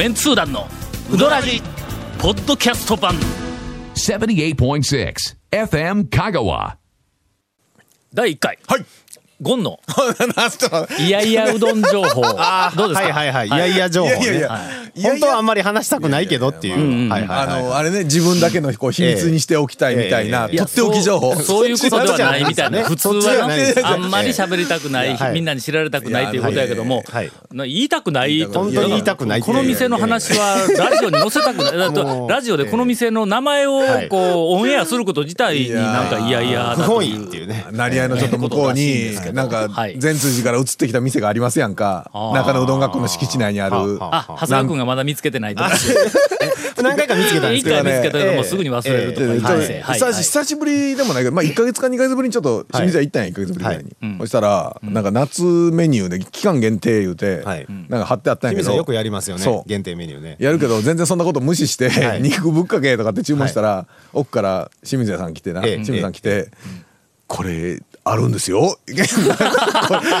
メンツー団のウドラジポッドキャスト版78.6 FM Kagawa. 第1回はい。ゴンの。いやいやうどん情報。どうですか？はいはいはい。い。やいや情報ね。いやいや。い。やいや。本当はあんまり話したくないけどっていう。はいはいはい。あの、あれね、自分だけのこう秘密にしておきたいみたいな、ええ。とっておき情報。そうそういうことではないみたいな。普通はあんまり喋りたくない、はい。みんなに知られたくないということやけども、はい。な言いたくない。と本当に言いたくない。この店の話はラジオに載せたくない。ラジオでこの店の名前をはい。こうオンエアすること自体になんかいやいや不本意だというっていうね。成り合いのちょっと向こうに、なんかはい、善通寺から移ってきた店がありますやんか。中野うどん学校の敷地内にある。あ長谷川君がまだ見つけてないとか。何回か見つけたんですけど。見つけたけどもうすぐに忘れるとか久しぶりでもないけど、まあ、1か月か2か月ぶりにちょっと清水屋行ったんや1か月ぶりぐらいに、そしたら、なんか夏メニューで期間限定言うて、はいなんか貼ってあったんやけど。よくやりますよね。限定メニューね。やるけど全然そんなこと無視して、はい。肉ぶっかけとかって注文したら、奥から清水屋さん来てな、ええ。清水さん来て、これあるんですよ。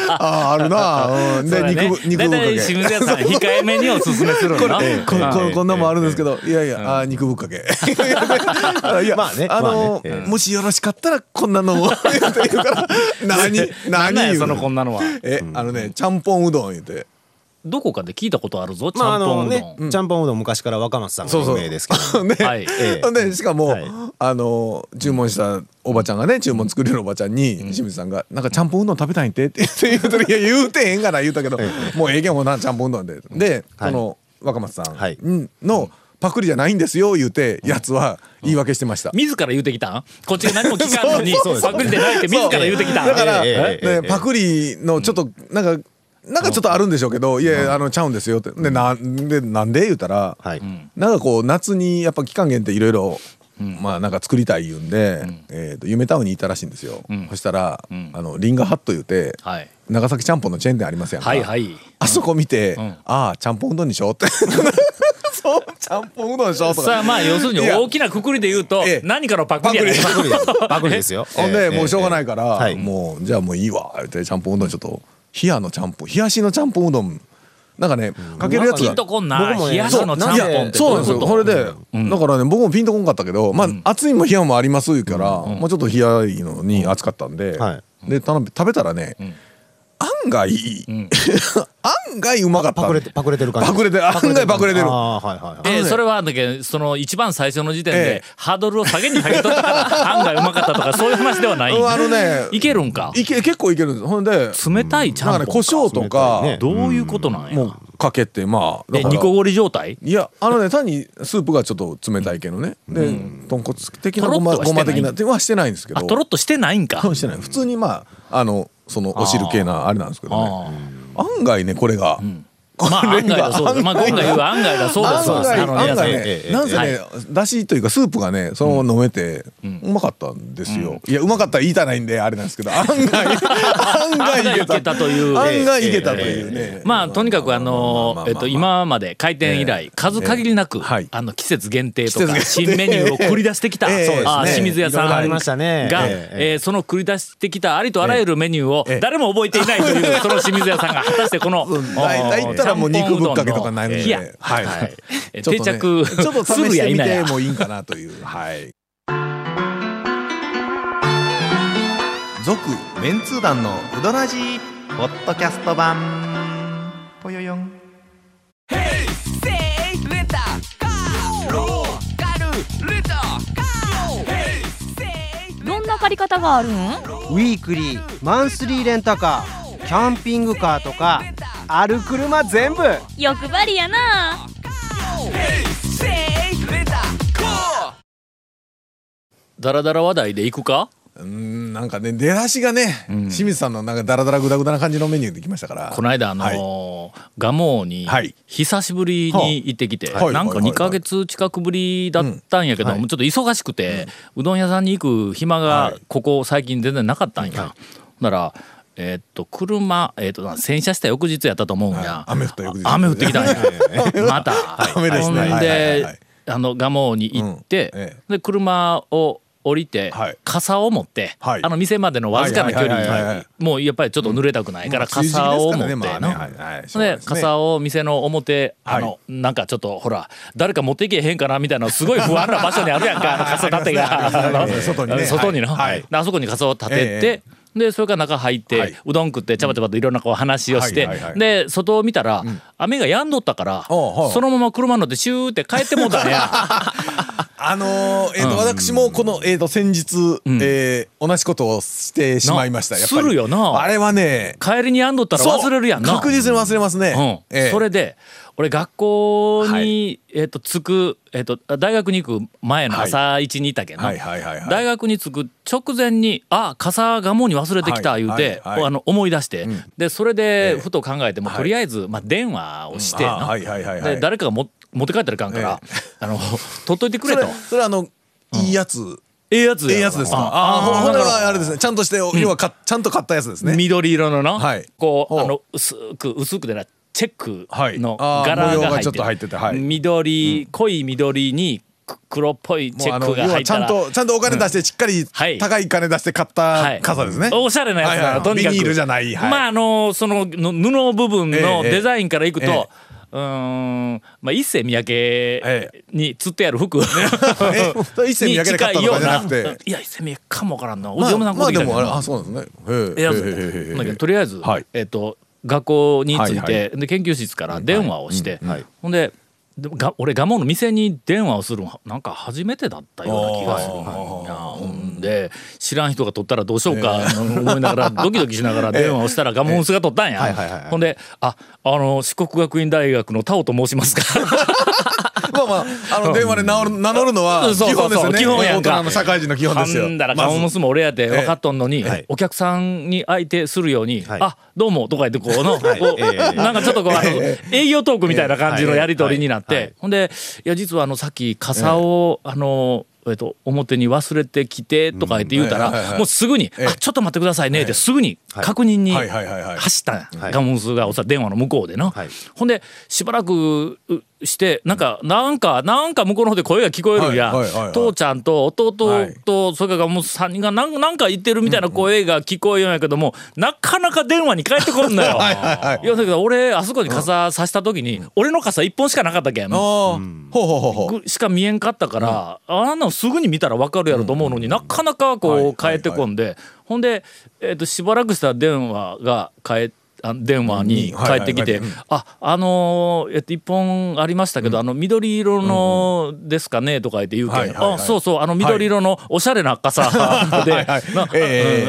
あああるな、うん、でね。肉ぶ肉ぶっかけ。清水屋さん 控えめにおすすめするこうん。ここんなもんあるんですけど、いやいや、あー肉ぶっかけ。いや、まあね。あのもしよろしかったら、こんなのを。って言うから、何、何そのこんなのは。え、あのね、ちゃんぽんうどん言うて。どこかで聞いたことあるぞちゃんぽんうどのねん、ちゃんぽんうどん昔から若松さんがそうそう。有名で。すけど。ね、はい。ええ。でしかも、はい。あの注文したおばちゃんがね注文作れるおばちゃんに、清水さんが「なんかちゃんぽんうどん食べたいんて」って言って言うといや言うてへんがな言うたけど、もうええけんもうなちゃんぽんうどんで。で、はい。この若松さんはい。のパクリじゃないんですよ言うてやつは言い訳してました。自ら言うてきたん？こっちが何も聞かんのにそうですパクリでないって自ら言うてきたん？だから、ええええええ。ねパクリのちょっとなんか、なんかちょっとあるんでしょうけど、いやあのちゃうんですよって。でなんでなんで言うたら、はい。なんかこう夏にやっぱ期間限定いろいろまあなんか作りたい言うんで、えーと夢タウンに行ったらしいんですよ、そしたら、あのリンガーハット言うて、はい。長崎ちゃんぽんのチェーン店ありますやんか、はいはい。あそこ見て、ん。ああちゃんぽんうどんにしようって。そう。ちゃんぽんうどんにしようとか。さあまあ要するに大きなくくりで言うとええ。何かのパクリやないかパパクリです。パクリですよ。ほんで、ええもうしょうがないから、はいもうじゃあもういいわ言ってちゃんぽんうどんちょっと冷やのちゃんぽん冷やしのちゃんぽんうどん。なんかねかけるやつが。ピンとこんな僕冷やしのちゃんぽんってそうなんですよ。どこれで、だからね僕もピンとこんかったけどまあ、熱いも冷やもありますから、もうちょっと冷やいのに熱かったんで、はで頼んで食べたらね、案外、案外うまかった。パクれて、パクれてる感じ。パクれて案外パクれてる。ああ、はいはいはい。ええあのねそれはだけどその一番最初の時点でええ。ハードルを下げに下げとったから案外うまかったとか そういう話ではない。うんあのねいけるんか？いけ結構いけるんです。ほんで冷たいちゃなんかねんぽん胡椒とか、ねどういうことなんや？もうかけてまあだからえ煮こごり状態？いやあのね単にスープがちょっと冷たいけどね、で豚骨的なごまごま的な手はしてないんですけど。あとろっとしてないんか。してない。普通にまああのそのお汁系なあれなんですけどね。案外ねこれが、まあ案外だそうだまあ今回言う案外だそうだそう案外です。あの皆さん案外ね、ええなんせね、はい。だしというかスープがねそのまま飲めて、うまかったんですよ、いやうまかったら言いたないんであれなんですけど案外 案外いけた。という。案外いけたというね、まあとにかくあのえっと今まで開店以来数限りなくはい。あの季節限定とか新メニューを繰り出してきた清水屋さんありましたね。がえその繰り出してきたありとあらゆるメニューをええ。誰も覚えていないというその清水屋さんが果たしてこの らもう肉ぶっかけとかないので、いやはい、はい。えちょっとね定着ちょっとす試してみてもいいんかなという。はい。続メンツー団のウドラジーポッドキャスト版。ぽよよん。どんな借り方があるん？ウィークリーマンスリーレンタカー。キャンピングカーとかある車全部。欲張りやな。ダラダラ話題でいくか？うーんなんかね出だしがね、清水さんのなんかダラダラグダグダな感じのメニューできましたから。この間あのはい。ー蒲生にはい。久しぶりに行ってきて、はい。なんかはい。2ヶ月近くぶりだったんやけど、うん。はいもうちょっと忙しくて、うどん屋さんに行く暇がはい。ここ最近全然なかったんや。ならえーっと車、えーっとな洗車した翌日やったと思うんや、はい。雨降った翌日。あ雨降ってきたんや。また、雨ですね。ではいあの蒲生に行って、うん。えで車を降りて、はい。傘を持って、はい。あの店までのわずかな距離もうやっぱりちょっと濡れたくないから、傘を持って。の、まあねはいはい。しょうがないでですね。傘を店の表あはい。の、なんかちょっとほら誰か持っていけへんかなみたいなすごい不安な場所にあるやんかあの傘立てが外にね。外にの、あそこに傘を立てて、えでそれから中入って、はい。うどん食ってちゃばちゃばといろんなこう話をして、で外を見たら、雨が止んどったから、そのまま車乗ってシューって帰ってもうたんや。あのーえっと私もこのえっと先日えー同じことをしてしまいましたなやっぱり。するよな。あれはね帰りに止んどったら忘れるやんな。確実に忘れますね。それで俺学校に、はい。えっと着く、えっと大学に行く前の朝一にいたけんな、はいはいはいはい。大学に着く直前にあ傘がもに忘れてきたはい。言うて、はいはいあの思い出して、でそれでふと考えても、はい。とりあえず、まあ、電話をしてな、あはいはいはいはい。で誰かがも持って帰ったらいかんから、あの取っといてくそれれと。それあのいいやつ。ええやつええやつですか？ああほほんではあれですね。ちゃんとして要はかちゃんと買ったやつですね。緑色のな、はい。こう。あの薄く薄くでなチェックのはい。あー柄が入って模様がちょっと入っててはい。緑、濃い緑にく黒っぽいチェックが要はちゃん入ったらとちゃんとお金出してしっかりはい。高い金出して買った傘ですね。おしゃれなやつだな、はいはいとにかく。ビニールじゃないはい。まああのそのの布部分のええ。デザインからいくと、ええ。うーんまあ一世三宅に釣ってある服、えそれ一世三宅で買ったとかじゃなくて。いや一世三宅かもわからんな、まあ嫁さんまあで買ってきたけどな。もあれあそうなんですね。とりあえず、はい。えっ、と学校に着いて、で研究室から電話をして、はい。ほんでが俺蒲生の店に電話をするのなんか初めてだったような気がするほんで知らん人が取ったらどうしようか 思いながらドキドキしながら電話をしたら蒲生スが取ったんや、ほんで「ああの四国学院大学の田尾と申しますか?」まあまああの電話で名乗る名乗るのは基本ですよね。基本やんか。社会人の基本ですよ。だらまず。カモムスも俺やって分かっとんのに、はい。お客さんに相手するように「はい。あどうも」とか言ってこうの、こうええなんかちょっとこう営業トークみたいな感じのやり取りになって、ほんで「いや実はあのさっき傘を、あのえっと、表に忘れてきてとか言って言うたら、もうすぐに「ええ。あちょっと待ってくださいね」ってすぐに確認に走ったガモンスがおさ電話の向こうでな、はい。ほんでしばらくうしてなんかなんかなんか向こうの方で声が聞こえるん。や、父ちゃんと弟と、はい。それからもう3人がなんなんか言ってるみたいな声が聞こえるんやけども、なかなか電話に帰ってこんのよ。はいはいはい。いやだけど俺あそこに傘さした時に、俺の傘1本しかなかったけん。ああほうほうほうほう。ぐしか見えんかったから、あんなのすぐに見たら分かるやろと思うのに、なかなかこうはい帰ってこんで、ほんで、えー、としばらくしたら電話が帰って。あ電話に帰ってきてうんはいはい。はい「ああのーえっと一本ありましたけど、あの緑色のですかね?」とか言って言うけん「はいはいはい。あそうそうあの緑色のおしゃれな傘で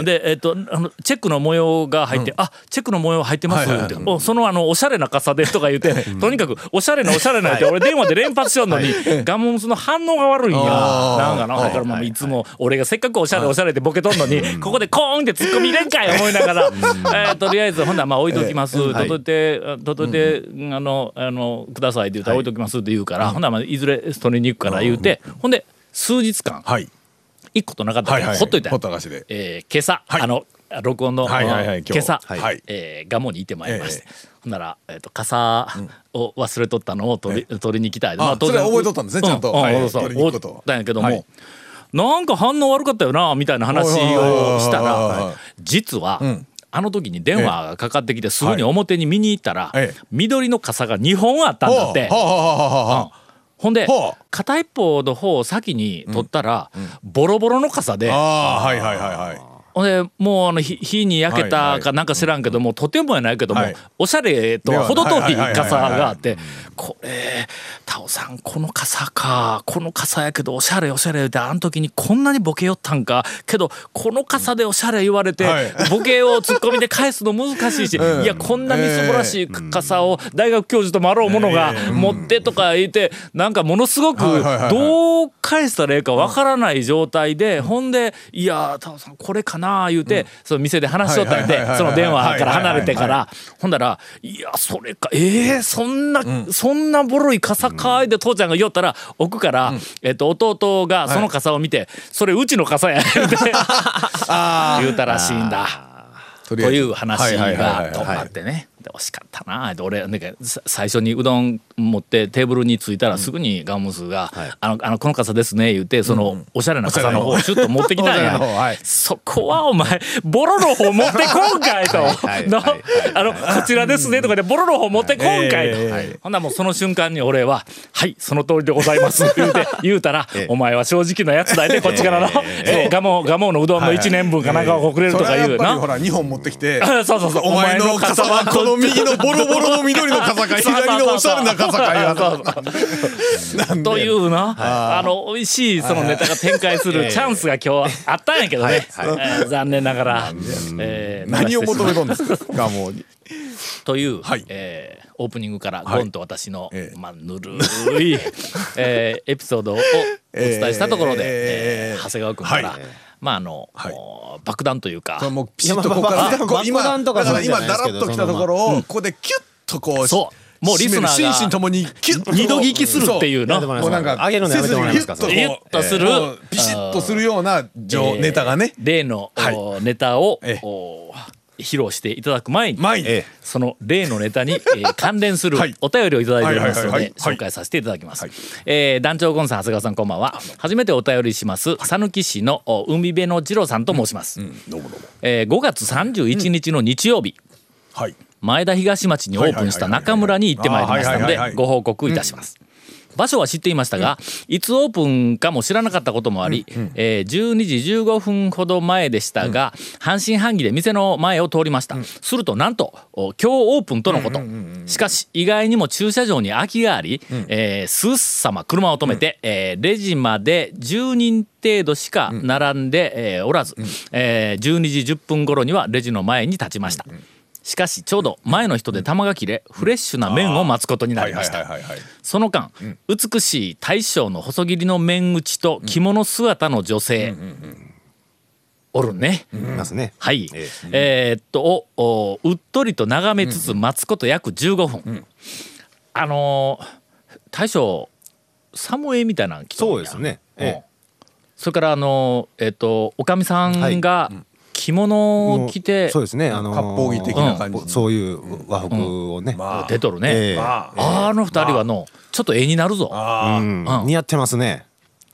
でえっとあのチェックの模様が入って「あチェックの模様入ってます」っておそのあのおしゃれな傘で」とか言ってとにかくおしゃれなおしゃれなって俺電話で連発しよんのにガモンスの反応が悪いんや。なんかなだからまあいつも俺がせっかくおしゃれおしゃれってボケとんのにここでコーンって突っ込み入れんかい思いながら。えーとりあえずほんならまあ置いときます。はい。届いて届いてあのあのくださいって言ったら置いときますって言うからほんならまあいずれ取りに行くから言うてほんで数日間はい。一個となかったからほっといたほっかしでえー今朝、はい。あの録音の、はいはいはい今朝、はい。えー、ガモにいてまいりまして、えほんなら、えー、と傘を忘れとったのを取り,、取りに来たい。あそれは覚えとったんですねちゃんと。うはい。そうそう取りに行くこと。覚えとったんやけども、はい。なんか反応悪かったよなみたいな話をしたらはい実は、んあの時に電話がかかってきてすぐに表に見に行ったら、ええ。緑の傘が2本あったんだって。ほん。で片一方の方を先に取ったら、ボロボロの傘で、ああはいはいはいはいほんでもうあの火火に焼けたかなんか知らんけども、とてもやないけども、はい。おしゃれとは程遠い傘があってこれタオさんこの傘か。この傘やけどおしゃれおしゃれってあの時にこんなにボケよったんか。けどこの傘でおしゃれ言われて、はい。ボケをツッコミで返すの難しいし、うん。いやこんなみすぼらしい傘を大学教授ともあろうものが持ってとか言ってなんかものすごくどう返したらええかわからない状態で、ほんで「いやタオさんこれかな」言うて、その店で話しとったんでその電話から離れてかはいらほんだら「いやそれかえー、そんな、そんなボロい傘かい」で父ちゃんが言おったら奥から、えっと、弟がその傘を見て「それうちの傘や」言うて。あ言うたらしいんだ。とという話がとあってね。で惜しかったな。って俺なんかさ最初にうどん持ってテーブルに着いたらすぐにガンムスが「あのあのこの傘ですね」言うてそのおしゃれな傘の方。をシュッと持ってきたんや。はい。そこはお前ボロの方持ってこんかいと。あのこちらですねとかでボロの方持ってこんかいと。ほんならもうその瞬間に俺は「はいその通りでございます」っ て言うて言うたら「お前は正直なやつだいねこっちからのえーガモガモのうどんの1年分かなんかをくれるとか言うな。ほ。ら2本持ってきて。あ そうそうそう。お前の傘はこの右のボロボロの緑の傘か左のおしゃれな傘かというなあの美味しいそのネタが展開するチャンスが今日あったんやけどね、えー残念ながら、えー何を求めとんですかガモにという、はい。えーオープニングからはい。ゴンと私の、ええ。まあ、ぬるい、えーエピソードをお伝えしたところで、えええー長谷川君から、はいまああの、はい。爆弾というか。もうピシッとここから爆弾とかだか今だらっときたところをここでキュッとこうそう。もうリスナーが心身ともにキュッと二度聞きするっていうの。もう。なんか上げるのやめてもらえますか？ギュッとする。ピシッとするような情えーネタがね。例の、はい。おネタを、披露していただく前に、その例のネタに、えー 関連するはい。お便りをいただいておりますので紹介させていただきます。はい。えー団長ゴンさん長谷川さんこんばんは。初めてお便りします讃岐市のお海辺の次郎さんと申します。どうえー5月31日の日曜日、はい。前田東町にオープンした中村に行ってまいりましたのでご報告いたします。場所は知っていましたが、いつオープンかも知らなかったこともあり、えー12時15分ほど前でしたが、半信半疑で店の前を通りました、するとなんとお今日オープンとのこと、しかし意外にも駐車場に空きがあり、えーすっさま車を止めて、えーレジまで10人程度しか並んで、えーおらず、えー12時10分頃にはレジの前に立ちました、しかしちょうど前の人で玉が切れフレッシュな麺を待つことになりました。はいはいはいはい。その間、美しい大将の細切りの麺打ちと着物姿の女性、おるね、いますね。はい、ええ。ーっとおおうっとりと眺めつつ待つこと約15分、あのー大将サムエみたいなの着とんや。そうですね。うん。えそれからあのーえーっとおかみさんが着物を着て、そうですねあのー割烹着的な感じ。うんそういう和服をね。まあ出とるね、ええ。まああの二人はのちょっと絵になるぞ。あうん。うん。似合ってますね。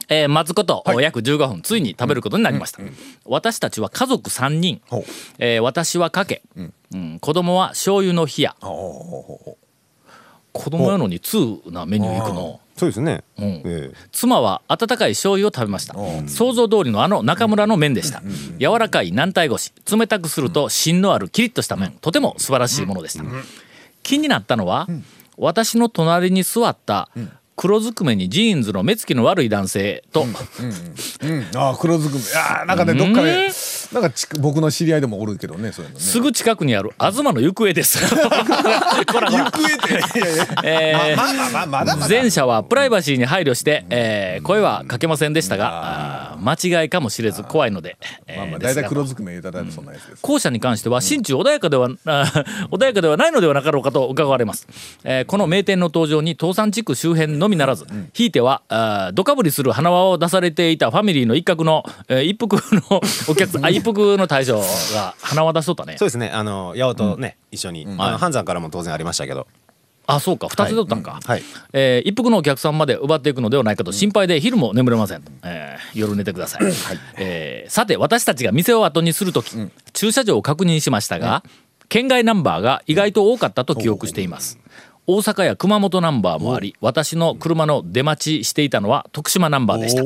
えー待つこと、約15分。ついに食べることになりました、私たちは家族3人、えー私はかけ、うん。子供は醤油の冷や子供やのに通なメニュー行くの。そうですね。うん。ええ。妻は温かい醤油を食べました。想像通りのあの中村の麺でした。柔らかい軟体腰冷たくすると芯のあるキリッとした麺。とても素晴らしいものでした。気になったのは私の隣に座った黒ずくめにジーンズの目つきの悪い男性と。ううんああ黒ずくめ。いやーなんかねどっかでなんかち僕の知り合いでもおるけどねそういうのね。すぐ近くにある東の行方です。行方って。いやいやえーまあまあまあまだまだ。前者はプライバシーに配慮して、えー声はかけませんでしたが間違いかもしれず怖いので、えーまあまあ大体黒ずくめ言うたらそんなやつです後者に関しては心中穏やかでは、穏やかではないのではなかろうかと伺われます、えーこの名店の登場に東山地区周辺のみならず、ひいてはあーどかぶりする花輪を出されていたファミリーの一角の、えー一服のお客さん あ一服の大将が花輪出しとったね。そうですね。あの八尾とね一緒にあの半山からも当然ありましたけどあそうか。2つだったんか、はい。えー一服のお客さんまで奪っていくのではないかと心配で昼も眠れません、えー夜寝てください、えーさて私たちが店を後にする時、駐車場を確認しましたが、県外ナンバーが意外と多かったと記憶しています大阪や熊本ナンバーもあり私の車の出待ちしていたのは徳島ナンバーでした。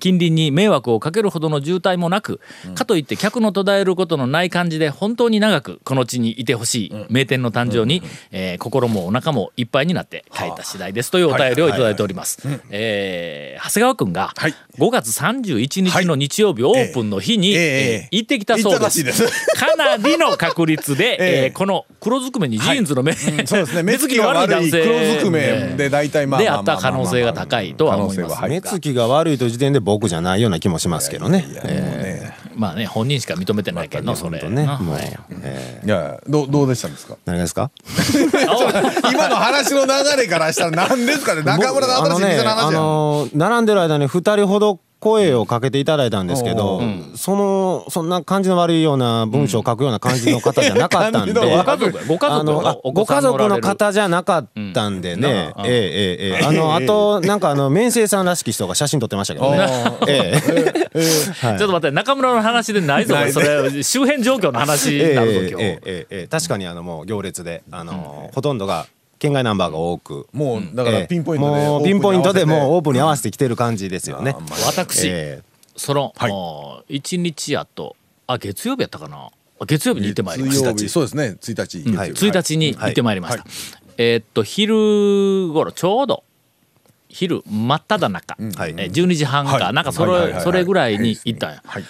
近隣に迷惑をかけるほどの渋滞もなく、かといって客の途絶えることのない感じで本当に長くこの地にいてほしい名店の誕生に、えー心もお腹もいっぱいになって帰った次第です。というお便りをいただいております。えー長谷川君がはい。5月31日の日曜日オープンの日に、行ってきたそうです。かなりの確率で、え ええーこの黒ずくめにジーンズの目、そうですね。目つき悪い男性。黒ずくめで大体まあであまあまあった可能性が高いとは思います可能性は。はい目つきが悪いという時点で僕じゃないような気もしますけどね。まあね本人しか認めてないけどそれ。ねなもう。はいえいやどうどうでしたんですか？何がですか？今の話の流れからしたら何ですかね？中村の新しい店のあ話並んでる間に2人ほど声をかけていただいたんですけど、そのそんな感じの悪いような文章を書くような感じの方じゃなかったんで、うんご家族やご家族ご家族の方じゃなかったんでね、うん。えええええ。えあ。のあとなんかあの面生さんらしき人が写真撮ってましたけどね。ええちょっと待って中村の話でないぞ。それ周辺状況の話になるぞ今日、ええええええ。確かにあのもう行列であの、ほとんどが県外ナンバーが多く。もうだからピンポイントでええもうピンポイントでもうオーププンに合わせてきてる感じですよね。私、えその、はい。もう一日やとあ月曜日やったかな。あ月曜日に行ってまいりま水した。そうですね。1日月曜日。1日に行ってまいりました、はえーっと昼頃ちょうど昼真っ只中、はい。えー12時半か、はい。なんかそれ,、はいはいはいはい。それぐらいに行ったんや、はい。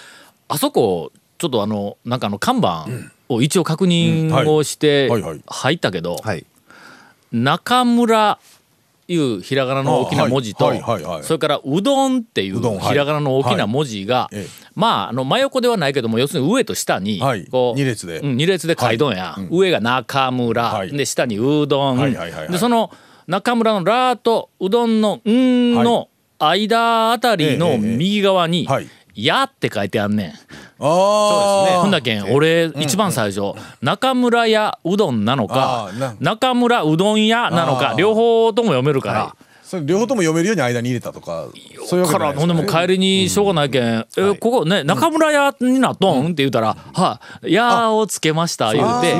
あそこちょっとあのなんかあの看板を一応確認をしてうん。はい。はいはい。入ったけど、はい中村いうひらがなの大きな文字と、それからうどんっていうひらがなの大きな文字が、まああの真横ではないけども要するに上と下にはい。こう、二列で。うん二列で書い。とん。や、上が中村、はい。で下にうどん、でその中村の「ら」とうどんの「ん」の間あたりの右側にはい「や」って書いてあんねん。ああほんだけん俺一番最初中村屋うどんなのか中村うどん屋なのか両方とも読めるから。それ両方とも読めるように間に入れたとかそういうほんでもう帰りにしょうがないけん「えここね中村屋になっとん?」って言うたら「はい屋をつけました」言うて。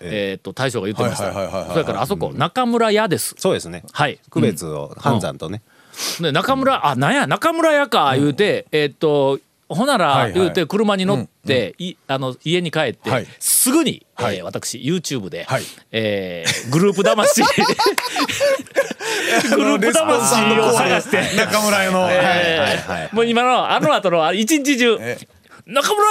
えっと大将が言ってました。それからあそこ中村屋です。そうですね。はい。区別を半山とね。で中村あなんや中村屋か言うてえーっとほならはいはい。言うて車に乗っていあの家に帰ってはい。すぐにえはい。ー私 YouTube ではい。えーグループ魂 グループ魂を探して。中村屋の。えーもう今のあの後の一日中え中村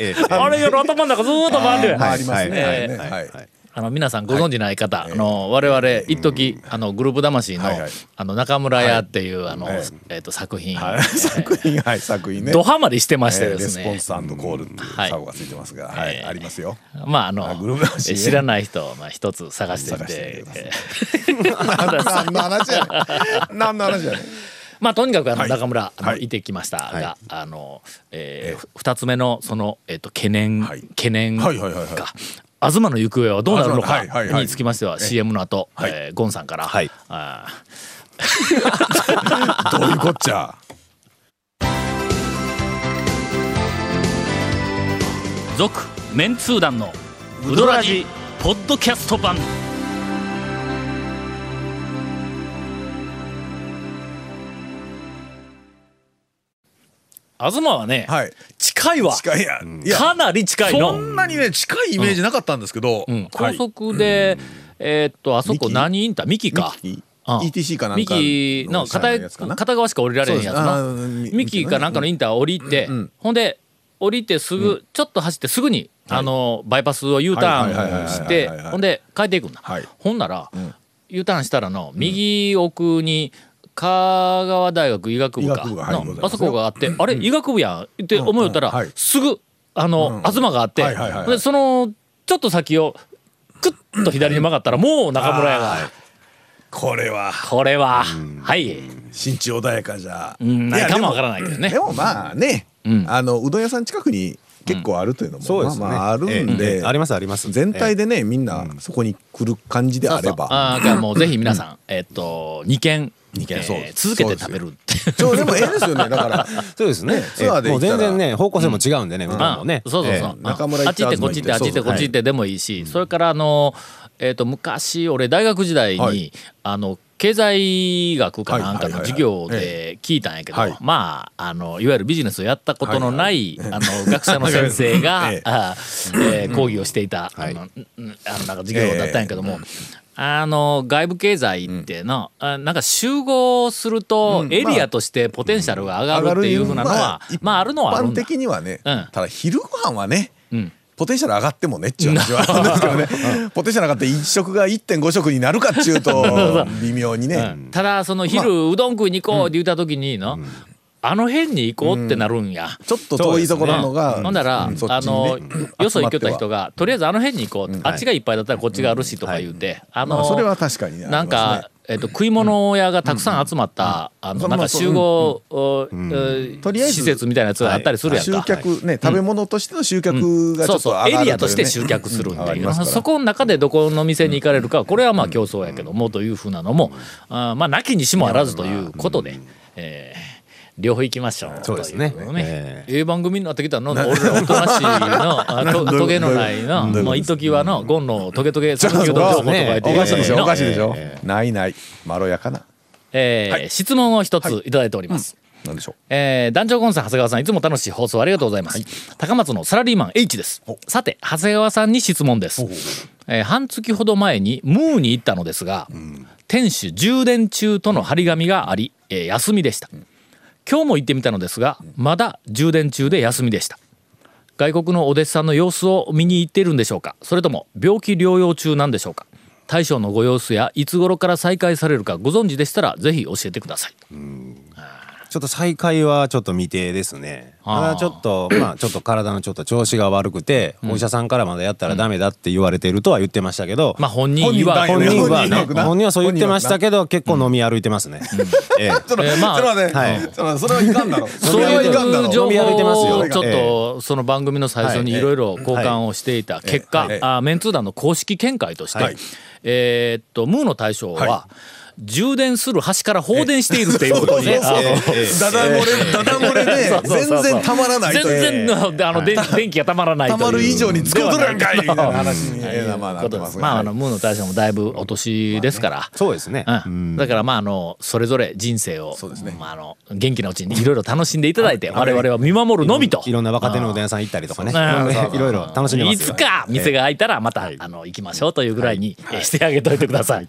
ええ屋あれが頭の中ずーっと回るやん。ありますねははい。いねはいあの皆さんご存知ない方、あの我々一時あのグループ魂の,、はいはい。あの中村屋っていう、あの、はい。えっ、と作品、はい。作品はい作品ね。ドハマりしてましてですね、スポンスコールっていうはい。サブがついてますがはい。えー。ありますよ。まああのあグループ魂ね。知らない人をまあ一つ探してみて。何の話や何の話やまあとにかくあのはい。中村、あのはい。てきましたが、はい。あの、えー。二つ目のそのえっ、と懸念、はい。懸念が、はいはいはいはい東の行方はどうなるのかにつきましては CM の後、はい。えーゴンさんから、はい。あ どういうこっちゃ？ー続メンツー団のウドラジポッドキャスト版。東はね、はい近いわ。近いやいやかなり近いそのんなにね近いイメージなかったんですけど。うん、高はい速で、えーっとあそこ何インター？ミキか。ミキ？うん ETC かなんミかキの片片側しか降りられへんやつな。ーミキかなんかのインター降りて、うんほんで降りてすぐ、ちょっと走ってすぐに、あのバイパスを U ターンしてほんで帰っていくんだ、はいほんなら、ん U ターンしたらの右奥に香川大学医学部か。はいあそこがあって、あれ医学部やん。って思うたら、すぐあの、東があって、そのちょっと先をクッと左に曲がったらもう中村屋が。これは。これは、はい、心地穏やかじゃ。うん、ないかもわからないないけどね。で。もまあね。うん。あのうどん屋さん近くに結構あるというのもそうですね。まあまああるんえでえありますあります。全体でねみんなそこに来る感じであれば。ああ、じゃあもうぜひ皆さん、えっと、二軒、二軒え続けて食べるっていう。そうでもええですよね だから。そうですね。ツアーでええもう全然ね方向性も違うんでね、うどんあもね。そうそうそう、中村あっち行ってこっち行ってあっち行ってこっち行ってでもいいし、それからあの、えっと昔俺大学時代に、はい。あの経済学かなんかの授業で聞いたんやけど、はい。まああのいわゆるビジネスをやったことのない、あの学者の先生が、ええ。講義をしていた、あのなんか授業だったんやけども。あの外部経済っての、あなんか集合するとうん。エリアとしてポテンシャルが上がるっていうふうなのは、まああるのはあるんだ。的にはねうん。ただ昼ご飯はねうんポテンシャル上がってもねっちゅう話はあるんですけどね。ポテンシャル上がって1食が1.5食になるかっちゅうと 微妙にね。ただその昼うどん食いに行こうって言った時にの、あの辺に行こうってなるんや。ちょっと遠いところのが、ほんなら、うんあのね、よそ行きよった人がが、とりあえずあの辺に行こう、あっちがいっぱいだったらこっちがあるしとか言うて、あの、まあそれは確かにねなんか、えっと、食い物屋がたくさん集まった、あの、うんなんか集合、おえーとりあえず施設みたいなやつがあったりするやん集か。客ね食べ物としての集客がちょそうそうっとエリアとしていうね集客するっていう、そこの中でどこの店に行かれるかこれはまあ競争やけどもというふうなのも、あーまあなきにしもあらずということで、えー両方行きましょう。そうですね。ね。ええ。え番組になってきたの？俺らお となしいのトゲの？ないのもう一時はのゴンのトゲトゲ讃岐うどん情報とか言っておかしいでしょのおかしいでしょ。ないない。まろやかな。えー質問を一つい。ただいております、なんでしょえー、団長コンさん長谷川さんいつも楽しい放送ありがとうございます、高松のサラリーマン H です。さて長谷川さんに質問です、えー半月ほど前にムーに行ったのですが、店主充電中との張り紙があり、えー休みでした、今日も行ってみたのですがまだ充電中で休みでした。外国のお弟子さんの様子を見に行っているんでしょうか。それとも病気療養中なんでしょうか。大将のご様子やいつ頃から再開されるかご存知でしたらぜひ教えてください。ょっと再開はちょっと未定ですね。あー。ただちょっとまあちょっと体のちょっと調子が悪くて、お医者さんからまだやったらダメだって言われてるとは言ってましたけど、まあ本人は本人はね。本人はそう言ってましたけど結構飲み歩いてますね。ええ。それはいかんだろ そうそれはいう。情飲み歩いてますよ。報をちょっとその番組の最初にい。ろいろ交換をしていた結果、はい。あメンツー団の公式見解として、はい。えーっとムーの大将は、充電する端から放電しているっていうことに、あのダダ漏れダダ漏れで全然たまらないという。全然あの電 電気がたまらないたまる以上に作っとるやんかいみたいな話にえまあうなってますがことです。まああのムーの大将もだいぶお年ですから、そうですね。うん、だからまああのそれぞれ人生をそうですね。まあ、あの元気なうちにいろいろ楽しんでいただいて我々は見守るのみと。いろんな若手のうどん屋さん行ったりとかね、うん。いろいろ楽しんでますよ。いつか店が開いたらまた、あの行きましょうというぐらいに、えしてあげといてください。